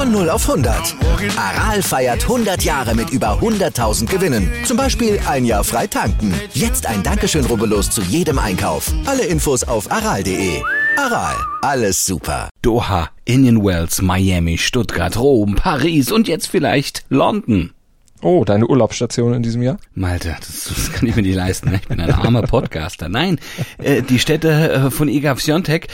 Von 0 auf 100. Aral feiert 100 Jahre mit über 100.000 Gewinnen. Zum Beispiel ein Jahr frei tanken. Jetzt ein Dankeschön, rubbellos zu jedem Einkauf. Alle Infos auf aral.de. Aral, alles super. Doha, Indian Wells, Miami, Stuttgart, Rom, Paris und jetzt vielleicht London. Oh, deine Urlaubsstation in diesem Jahr? Malte, das, das kann ich mir nicht leisten. Ne? Ich bin ein armer Podcaster. Nein, äh, die Städte äh, von Iga Swiatek,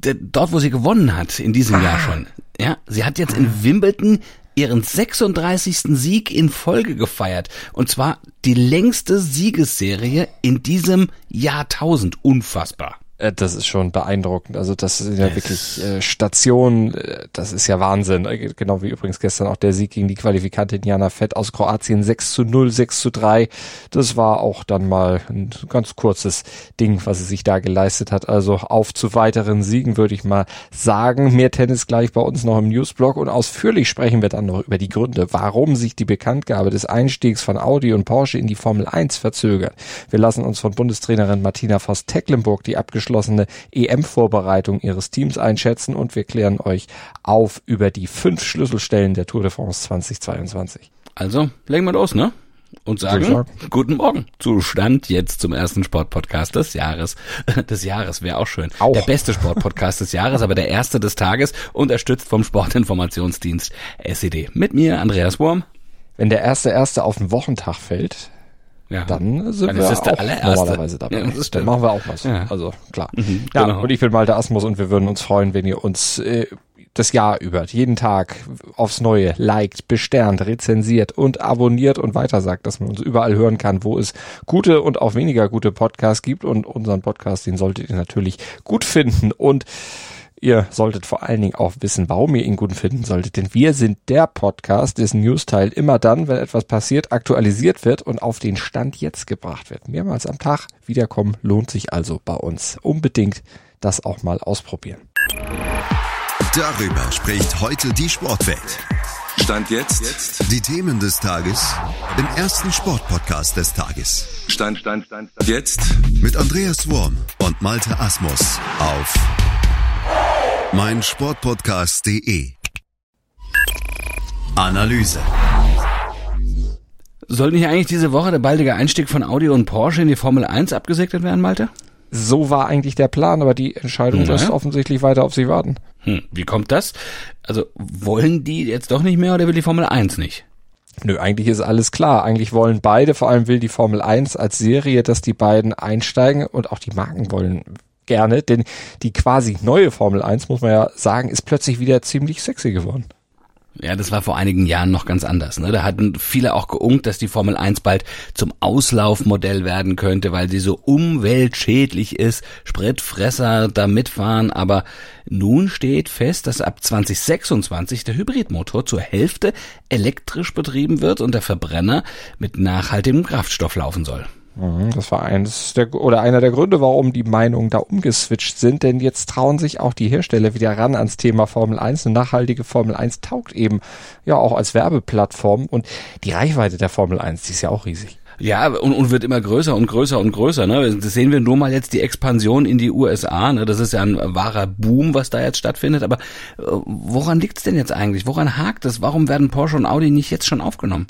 dort, wo sie gewonnen hat, in diesem ah. Jahr schon. Ja, sie hat jetzt in Wimbledon ihren 36. Sieg in Folge gefeiert. Und zwar die längste Siegesserie in diesem Jahrtausend. Unfassbar. Äh, das ist schon beeindruckend. Also das sind ja wirklich äh, Stationen, äh, das ist ja Wahnsinn. Äh, genau wie übrigens gestern auch der Sieg gegen die Qualifikantin Jana Fett aus Kroatien 6 zu 0, 6 zu 3. Das war auch dann mal ein ganz kurzes Ding, was sie sich da geleistet hat. Also auf zu weiteren Siegen würde ich mal sagen. Mehr Tennis gleich bei uns noch im Newsblog und ausführlich sprechen wir dann noch über die Gründe, warum sich die Bekanntgabe des Einstiegs von Audi und Porsche in die Formel 1 verzögert. Wir lassen uns von Bundestrainerin Martina Voss-Tecklenburg die abgeschlossene abgeschlossene EM-Vorbereitung ihres Teams einschätzen und wir klären euch auf über die fünf Schlüsselstellen der Tour de France 2022. Also, legen wir los, ne? und sagen guten Morgen. Zustand jetzt zum ersten Sportpodcast des Jahres. Des Jahres wäre auch schön. Auch. Der beste Sportpodcast des Jahres, aber der erste des Tages, unterstützt vom Sportinformationsdienst SED. Mit mir, Andreas Wurm. Wenn der erste erste auf den Wochentag fällt, ja. dann sind dann wir auch normalerweise dabei. Ja, dann machen wir auch was. Ja. Also klar. Mhm, ja, genau. und ich bin Malte Asmus und wir würden uns freuen, wenn ihr uns äh, das Jahr über jeden Tag aufs Neue liked, besternt, rezensiert und abonniert und weitersagt, dass man uns überall hören kann, wo es gute und auch weniger gute Podcasts gibt und unseren Podcast, den solltet ihr natürlich gut finden und Ihr solltet vor allen Dingen auch wissen, warum ihr ihn gut finden solltet, denn wir sind der Podcast, dessen News-Teil immer dann, wenn etwas passiert, aktualisiert wird und auf den Stand jetzt gebracht wird. Mehrmals am Tag wiederkommen lohnt sich also bei uns. Unbedingt das auch mal ausprobieren. Darüber spricht heute die Sportwelt. Stand jetzt. jetzt. Die Themen des Tages im ersten Sportpodcast des Tages. Stand, Stand, Stand, Stand. Jetzt mit Andreas Worm und Malte Asmus auf mein Sportpodcast.de Analyse Soll nicht eigentlich diese Woche der baldige Einstieg von Audi und Porsche in die Formel 1 abgesegnet werden, Malte? So war eigentlich der Plan, aber die Entscheidung naja. lässt offensichtlich weiter auf sich warten. Hm, wie kommt das? Also wollen die jetzt doch nicht mehr oder will die Formel 1 nicht? Nö, eigentlich ist alles klar. Eigentlich wollen beide, vor allem will die Formel 1 als Serie, dass die beiden einsteigen und auch die Marken wollen gerne, denn die quasi neue Formel 1, muss man ja sagen, ist plötzlich wieder ziemlich sexy geworden. Ja, das war vor einigen Jahren noch ganz anders. Ne? Da hatten viele auch geungt, dass die Formel 1 bald zum Auslaufmodell werden könnte, weil sie so umweltschädlich ist, Spritfresser da mitfahren. Aber nun steht fest, dass ab 2026 der Hybridmotor zur Hälfte elektrisch betrieben wird und der Verbrenner mit nachhaltigem Kraftstoff laufen soll. Mhm, das war eines der oder einer der Gründe, warum die Meinungen da umgeswitcht sind, denn jetzt trauen sich auch die Hersteller wieder ran ans Thema Formel 1. Eine nachhaltige Formel 1 taugt eben ja auch als Werbeplattform und die Reichweite der Formel 1, die ist ja auch riesig. Ja, und, und wird immer größer und größer und größer. Ne? Das sehen wir nur mal jetzt die Expansion in die USA. Ne? Das ist ja ein wahrer Boom, was da jetzt stattfindet. Aber äh, woran liegt's denn jetzt eigentlich? Woran hakt es? Warum werden Porsche und Audi nicht jetzt schon aufgenommen?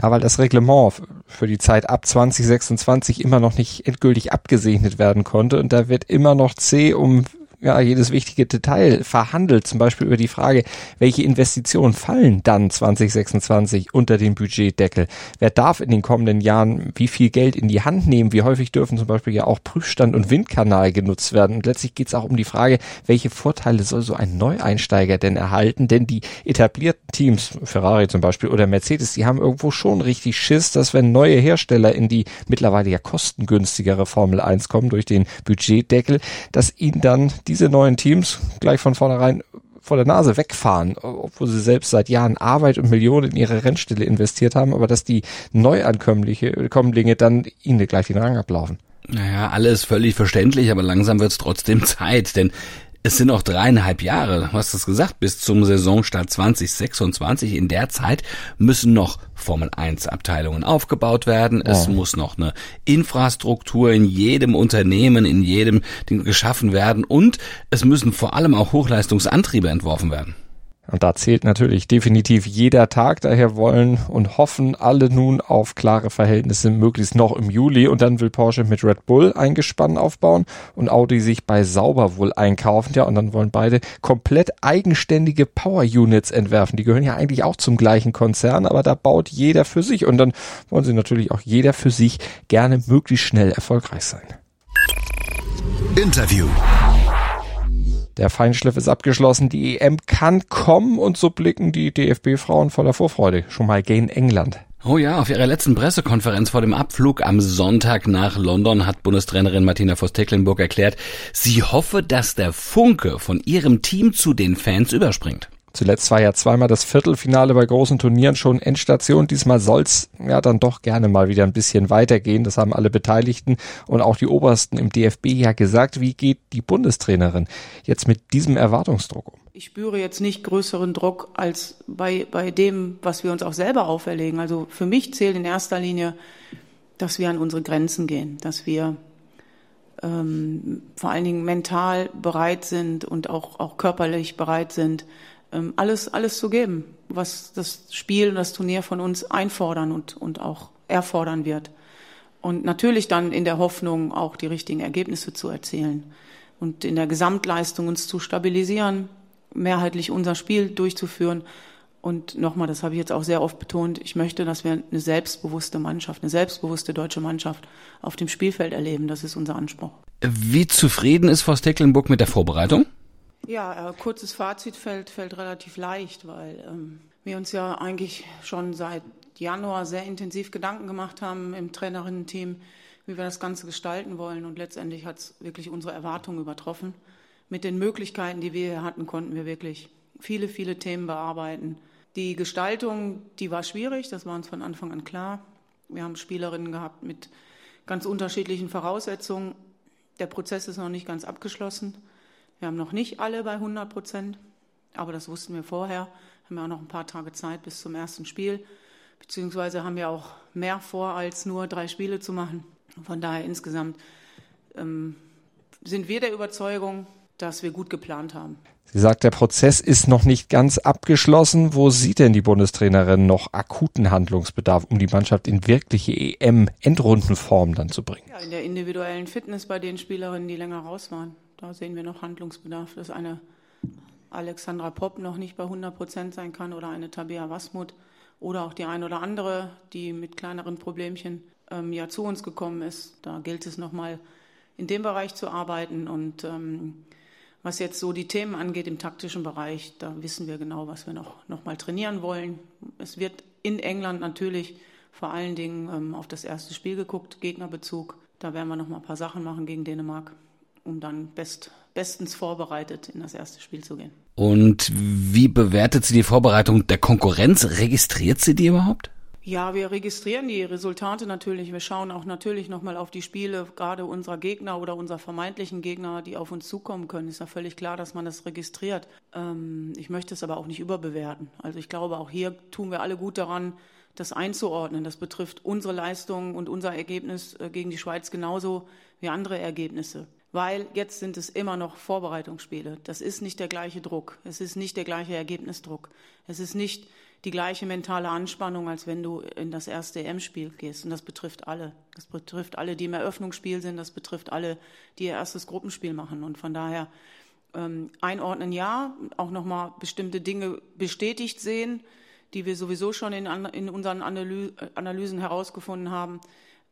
Ja, weil das Reglement für die Zeit ab 2026 immer noch nicht endgültig abgesegnet werden konnte. Und da wird immer noch C um ja, jedes wichtige Detail verhandelt, zum Beispiel über die Frage, welche Investitionen fallen dann 2026 unter den Budgetdeckel? Wer darf in den kommenden Jahren wie viel Geld in die Hand nehmen? Wie häufig dürfen zum Beispiel ja auch Prüfstand und Windkanal genutzt werden? Und letztlich geht es auch um die Frage, welche Vorteile soll so ein Neueinsteiger denn erhalten? Denn die etablierten Teams, Ferrari zum Beispiel oder Mercedes, die haben irgendwo schon richtig Schiss, dass wenn neue Hersteller in die mittlerweile ja kostengünstigere Formel 1 kommen durch den Budgetdeckel, dass ihnen dann die diese neuen Teams gleich von vornherein vor der Nase wegfahren, obwohl sie selbst seit Jahren Arbeit und Millionen in ihre Rennstelle investiert haben, aber dass die Neuankömmlinge dann ihnen gleich den Rang ablaufen. Naja, alles völlig verständlich, aber langsam wird's trotzdem Zeit, denn es sind noch dreieinhalb Jahre, du hast es gesagt, bis zum Saisonstart 2026. In der Zeit müssen noch Formel 1 Abteilungen aufgebaut werden. Oh. Es muss noch eine Infrastruktur in jedem Unternehmen, in jedem Ding geschaffen werden und es müssen vor allem auch Hochleistungsantriebe entworfen werden. Und da zählt natürlich definitiv jeder Tag. Daher wollen und hoffen alle nun auf klare Verhältnisse, möglichst noch im Juli. Und dann will Porsche mit Red Bull ein Gespann aufbauen und Audi sich bei Sauber wohl einkaufen. Ja, und dann wollen beide komplett eigenständige Power Units entwerfen. Die gehören ja eigentlich auch zum gleichen Konzern, aber da baut jeder für sich. Und dann wollen sie natürlich auch jeder für sich gerne möglichst schnell erfolgreich sein. Interview. Der Feinschliff ist abgeschlossen, die EM kann kommen und so blicken die DFB-Frauen voller Vorfreude schon mal gegen England. Oh ja, auf ihrer letzten Pressekonferenz vor dem Abflug am Sonntag nach London hat Bundestrainerin Martina Voss-Tecklenburg erklärt, sie hoffe, dass der Funke von ihrem Team zu den Fans überspringt. Zuletzt war ja zweimal das Viertelfinale bei großen Turnieren schon Endstation. Diesmal soll's ja dann doch gerne mal wieder ein bisschen weitergehen. Das haben alle Beteiligten und auch die Obersten im DFB ja gesagt. Wie geht die Bundestrainerin jetzt mit diesem Erwartungsdruck um? Ich spüre jetzt nicht größeren Druck als bei, bei dem, was wir uns auch selber auferlegen. Also für mich zählt in erster Linie, dass wir an unsere Grenzen gehen, dass wir ähm, vor allen Dingen mental bereit sind und auch, auch körperlich bereit sind, alles, alles zu geben, was das Spiel und das Turnier von uns einfordern und, und auch erfordern wird. Und natürlich dann in der Hoffnung, auch die richtigen Ergebnisse zu erzielen und in der Gesamtleistung uns zu stabilisieren, mehrheitlich unser Spiel durchzuführen. Und nochmal, das habe ich jetzt auch sehr oft betont, ich möchte, dass wir eine selbstbewusste Mannschaft, eine selbstbewusste deutsche Mannschaft auf dem Spielfeld erleben. Das ist unser Anspruch. Wie zufrieden ist Frau Stecklenburg mit der Vorbereitung? Ja, äh, kurzes Fazit fällt, fällt relativ leicht, weil ähm, wir uns ja eigentlich schon seit Januar sehr intensiv Gedanken gemacht haben im Trainerinnen-Team, wie wir das Ganze gestalten wollen. Und letztendlich hat es wirklich unsere Erwartungen übertroffen. Mit den Möglichkeiten, die wir hier hatten, konnten wir wirklich viele, viele Themen bearbeiten. Die Gestaltung, die war schwierig, das war uns von Anfang an klar. Wir haben Spielerinnen gehabt mit ganz unterschiedlichen Voraussetzungen. Der Prozess ist noch nicht ganz abgeschlossen. Wir haben noch nicht alle bei 100 Prozent, aber das wussten wir vorher. Haben ja auch noch ein paar Tage Zeit bis zum ersten Spiel, beziehungsweise haben wir auch mehr vor, als nur drei Spiele zu machen. Von daher insgesamt ähm, sind wir der Überzeugung, dass wir gut geplant haben. Sie sagt, der Prozess ist noch nicht ganz abgeschlossen. Wo sieht denn die Bundestrainerin noch akuten Handlungsbedarf, um die Mannschaft in wirkliche EM-Endrundenform dann zu bringen? Ja, in der individuellen Fitness bei den Spielerinnen, die länger raus waren. Da sehen wir noch Handlungsbedarf, dass eine Alexandra Popp noch nicht bei 100 Prozent sein kann oder eine Tabea Wasmut oder auch die eine oder andere, die mit kleineren Problemchen ähm, ja zu uns gekommen ist. Da gilt es nochmal in dem Bereich zu arbeiten und ähm, was jetzt so die Themen angeht im taktischen Bereich, da wissen wir genau, was wir noch, noch mal trainieren wollen. Es wird in England natürlich vor allen Dingen ähm, auf das erste Spiel geguckt, Gegnerbezug. Da werden wir noch mal ein paar Sachen machen gegen Dänemark um dann best, bestens vorbereitet in das erste Spiel zu gehen. Und wie bewertet sie die Vorbereitung der Konkurrenz? Registriert sie die überhaupt? Ja, wir registrieren die Resultate natürlich. Wir schauen auch natürlich nochmal auf die Spiele, gerade unserer Gegner oder unserer vermeintlichen Gegner, die auf uns zukommen können. Ist ja völlig klar, dass man das registriert. Ähm, ich möchte es aber auch nicht überbewerten. Also ich glaube, auch hier tun wir alle gut daran, das einzuordnen. Das betrifft unsere Leistung und unser Ergebnis äh, gegen die Schweiz genauso wie andere Ergebnisse weil jetzt sind es immer noch Vorbereitungsspiele. Das ist nicht der gleiche Druck. Es ist nicht der gleiche Ergebnisdruck. Es ist nicht die gleiche mentale Anspannung, als wenn du in das erste EM-Spiel gehst. Und das betrifft alle. Das betrifft alle, die im Eröffnungsspiel sind. Das betrifft alle, die ihr erstes Gruppenspiel machen. Und von daher ähm, einordnen ja, auch nochmal bestimmte Dinge bestätigt sehen, die wir sowieso schon in, in unseren Analysen herausgefunden haben.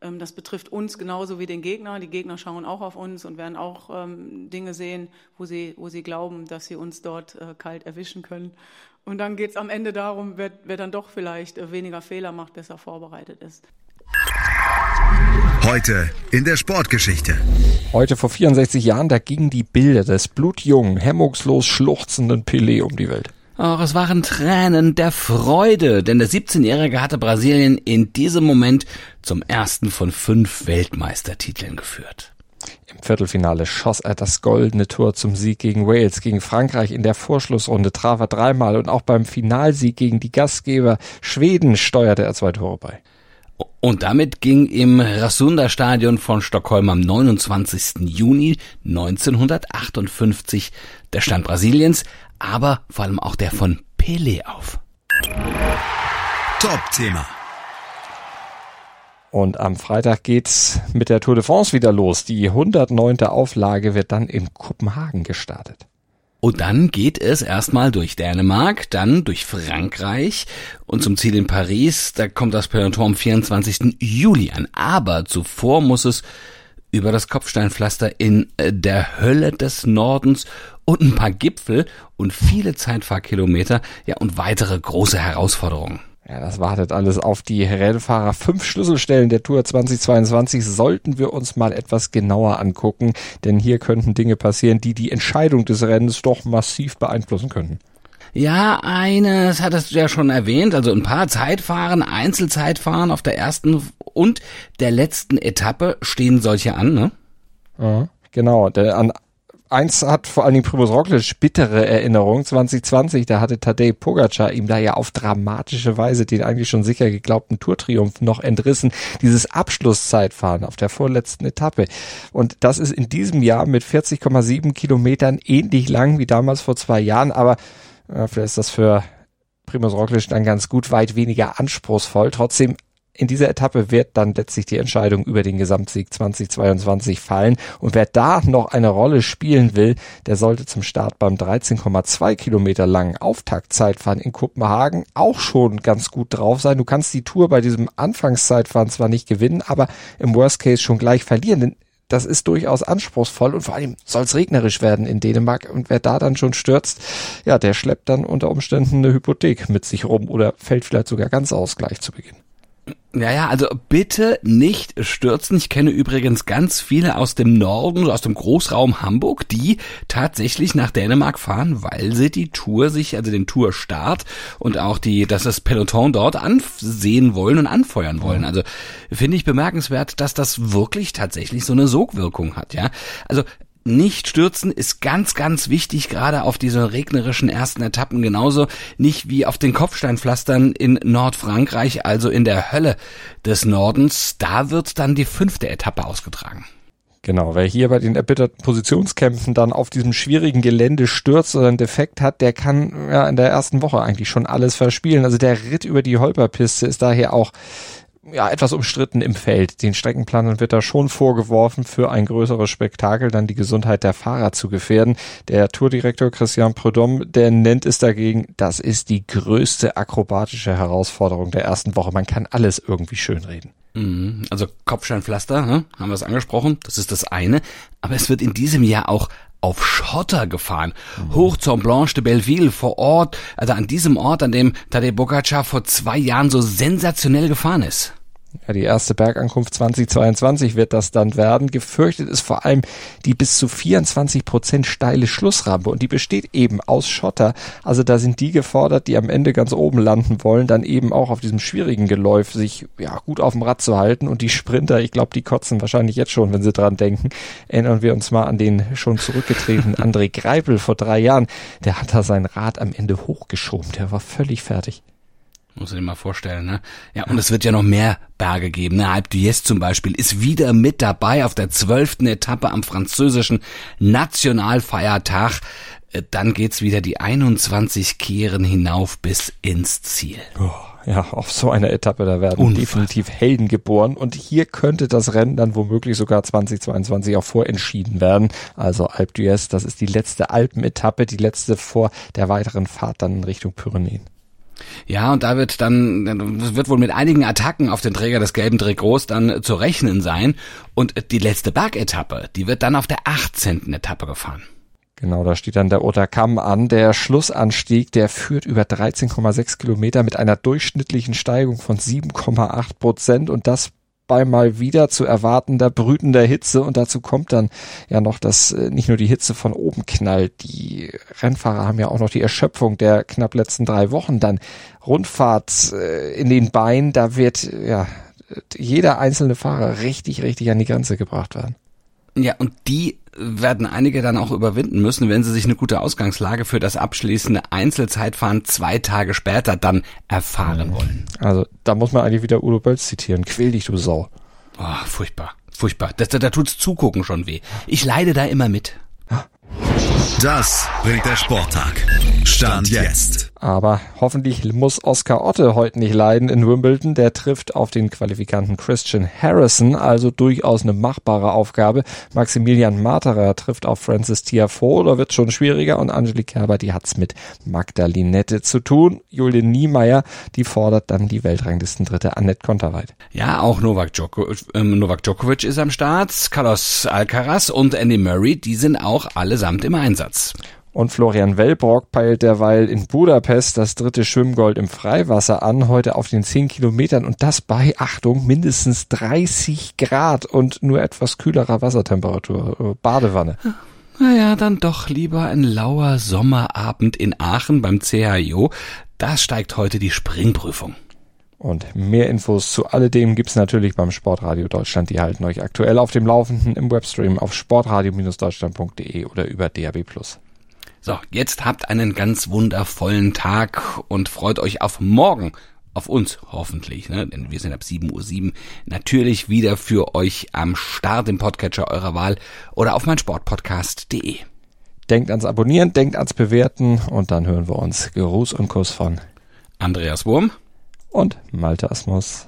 Ähm, das betrifft uns genauso wie den Gegner. Die Gegner schauen auch auf uns und werden auch ähm, Dinge sehen, wo sie, wo sie glauben, dass sie uns dort äh, kalt erwischen können. Und dann geht es am Ende darum, wer, wer dann doch vielleicht äh, weniger Fehler macht, besser vorbereitet ist. Heute in der Sportgeschichte. Heute vor 64 Jahren, da gingen die Bilder des blutjungen, hemmungslos schluchzenden Pelé um die Welt. Auch es waren Tränen der Freude, denn der 17-Jährige hatte Brasilien in diesem Moment zum ersten von fünf Weltmeistertiteln geführt. Im Viertelfinale schoss er das goldene Tor zum Sieg gegen Wales. Gegen Frankreich in der Vorschlussrunde traf er dreimal und auch beim Finalsieg gegen die Gastgeber Schweden steuerte er zwei Tore bei. Und damit ging im Rasunda Stadion von Stockholm am 29. Juni 1958 der Stand Brasiliens, aber vor allem auch der von Pelé auf. Top-Thema. Und am Freitag geht's mit der Tour de France wieder los. Die 109. Auflage wird dann in Kopenhagen gestartet. Und dann geht es erstmal durch Dänemark, dann durch Frankreich und zum Ziel in Paris. Da kommt das Peloton am 24. Juli an. Aber zuvor muss es über das Kopfsteinpflaster in äh, der Hölle des Nordens und ein paar Gipfel und viele Zeitfahrkilometer, ja und weitere große Herausforderungen. Ja, das wartet alles auf die Rennfahrer. Fünf Schlüsselstellen der Tour 2022 sollten wir uns mal etwas genauer angucken, denn hier könnten Dinge passieren, die die Entscheidung des Rennens doch massiv beeinflussen könnten. Ja, eines hattest du ja schon erwähnt, also ein paar Zeitfahren, Einzelzeitfahren auf der ersten und der letzten Etappe stehen solche an, ne? Ja, genau, der, an eins hat vor allen Dingen Primoz Roglic bittere Erinnerung. 2020, da hatte Tadej Pogacar ihm da ja auf dramatische Weise den eigentlich schon sicher geglaubten Tourtriumph noch entrissen. Dieses Abschlusszeitfahren auf der vorletzten Etappe. Und das ist in diesem Jahr mit 40,7 Kilometern ähnlich lang wie damals vor zwei Jahren. Aber äh, vielleicht ist das für Primoz Roglic dann ganz gut weit weniger anspruchsvoll. Trotzdem in dieser Etappe wird dann letztlich die Entscheidung über den Gesamtsieg 2022 fallen. Und wer da noch eine Rolle spielen will, der sollte zum Start beim 13,2 Kilometer langen Auftaktzeitfahren in Kopenhagen auch schon ganz gut drauf sein. Du kannst die Tour bei diesem Anfangszeitfahren zwar nicht gewinnen, aber im Worst Case schon gleich verlieren, denn das ist durchaus anspruchsvoll und vor allem soll es regnerisch werden in Dänemark und wer da dann schon stürzt, ja, der schleppt dann unter Umständen eine Hypothek mit sich rum oder fällt vielleicht sogar ganz aus gleich zu Beginn. Ja, ja, also bitte nicht stürzen. Ich kenne übrigens ganz viele aus dem Norden, aus dem Großraum Hamburg, die tatsächlich nach Dänemark fahren, weil sie die Tour sich, also den Tourstart und auch die, dass das Peloton dort ansehen wollen und anfeuern wollen. Also finde ich bemerkenswert, dass das wirklich tatsächlich so eine Sogwirkung hat, ja. Also nicht stürzen ist ganz, ganz wichtig, gerade auf diese regnerischen ersten Etappen, genauso nicht wie auf den Kopfsteinpflastern in Nordfrankreich, also in der Hölle des Nordens. Da wird dann die fünfte Etappe ausgetragen. Genau, wer hier bei den erbitterten Positionskämpfen dann auf diesem schwierigen Gelände stürzt oder einen Defekt hat, der kann ja in der ersten Woche eigentlich schon alles verspielen. Also der Ritt über die Holperpiste ist daher auch ja, etwas umstritten im Feld. Den Streckenplanern wird da schon vorgeworfen, für ein größeres Spektakel dann die Gesundheit der Fahrer zu gefährden. Der Tourdirektor Christian Prudhomme, der nennt es dagegen, das ist die größte akrobatische Herausforderung der ersten Woche. Man kann alles irgendwie schönreden. Mhm. Also Kopfsteinpflaster, ne? haben wir es angesprochen, das ist das eine. Aber es wird in diesem Jahr auch auf Schotter gefahren, mhm. hoch zur Blanche de Belleville vor Ort, also an diesem Ort, an dem Tadej Bogacar vor zwei Jahren so sensationell gefahren ist. Ja, die erste Bergankunft 2022 wird das dann werden. Gefürchtet ist vor allem die bis zu 24 Prozent steile Schlussrampe und die besteht eben aus Schotter. Also da sind die gefordert, die am Ende ganz oben landen wollen, dann eben auch auf diesem schwierigen Geläuf sich ja gut auf dem Rad zu halten und die Sprinter, ich glaube, die kotzen wahrscheinlich jetzt schon, wenn sie dran denken. Erinnern wir uns mal an den schon zurückgetretenen André Greipel vor drei Jahren. Der hat da sein Rad am Ende hochgeschoben. Der war völlig fertig. Muss ich dir mal vorstellen, ne? Ja, und es wird ja noch mehr Berge geben. Ne? Alpe d'Huez zum Beispiel ist wieder mit dabei auf der zwölften Etappe am französischen Nationalfeiertag. Äh, dann geht's wieder die 21 Kehren hinauf bis ins Ziel. Oh, ja, auf so einer Etappe, da werden Unfassbar. definitiv Helden geboren. Und hier könnte das Rennen dann womöglich sogar 2022 auch vorentschieden werden. Also Alpe d'Huez, das ist die letzte Alpenetappe, die letzte vor der weiteren Fahrt dann in Richtung Pyrenäen. Ja, und da wird dann, wird wohl mit einigen Attacken auf den Träger des gelben Trikots dann zu rechnen sein. Und die letzte Bergetappe, die wird dann auf der 18. Etappe gefahren. Genau, da steht dann der Otakam an. Der Schlussanstieg, der führt über 13,6 Kilometer mit einer durchschnittlichen Steigung von 7,8 Prozent und das bei mal wieder zu erwartender brütender Hitze und dazu kommt dann ja noch, dass äh, nicht nur die Hitze von oben knallt, die Rennfahrer haben ja auch noch die Erschöpfung der knapp letzten drei Wochen, dann Rundfahrt äh, in den Beinen, da wird ja jeder einzelne Fahrer richtig, richtig an die Grenze gebracht werden. Ja, und die werden einige dann auch überwinden müssen, wenn sie sich eine gute Ausgangslage für das abschließende Einzelzeitfahren zwei Tage später dann erfahren wollen. Also da muss man eigentlich wieder Udo Bölz zitieren. Quäl dich, du Sau. Oh, furchtbar, furchtbar. Das, da, da tut's Zugucken schon weh. Ich leide da immer mit. Das bringt der Sporttag. Stand jetzt. Aber hoffentlich muss Oscar Otte heute nicht leiden in Wimbledon. Der trifft auf den Qualifikanten Christian Harrison, also durchaus eine machbare Aufgabe. Maximilian Materer trifft auf Francis Tiafoe, da wird schon schwieriger. Und Angelique Kerber, die hat's mit Magdalinette zu tun. Julian Niemeyer, die fordert dann die Weltranglistendritte Annette Konterweit. Ja, auch Novak Djokovic, äh, Novak Djokovic ist am Start. Carlos Alcaraz und Andy Murray, die sind auch allesamt im Einsatz. Und Florian Wellbrock peilt derweil in Budapest das dritte Schwimmgold im Freiwasser an, heute auf den 10 Kilometern und das bei, Achtung, mindestens 30 Grad und nur etwas kühlerer Wassertemperatur, äh, Badewanne. Naja, dann doch lieber ein lauer Sommerabend in Aachen beim CHIO. Da steigt heute die Springprüfung. Und mehr Infos zu alledem gibt's natürlich beim Sportradio Deutschland. Die halten euch aktuell auf dem Laufenden im Webstream auf sportradio-deutschland.de oder über DAB+. So, jetzt habt einen ganz wundervollen Tag und freut euch auf morgen. Auf uns hoffentlich, ne? denn wir sind ab 7.07 Uhr natürlich wieder für euch am Start im Podcatcher eurer Wahl oder auf meinsportpodcast.de. Denkt ans Abonnieren, denkt ans Bewerten und dann hören wir uns. Gruß und Kuss von Andreas Wurm und Malte Asmus.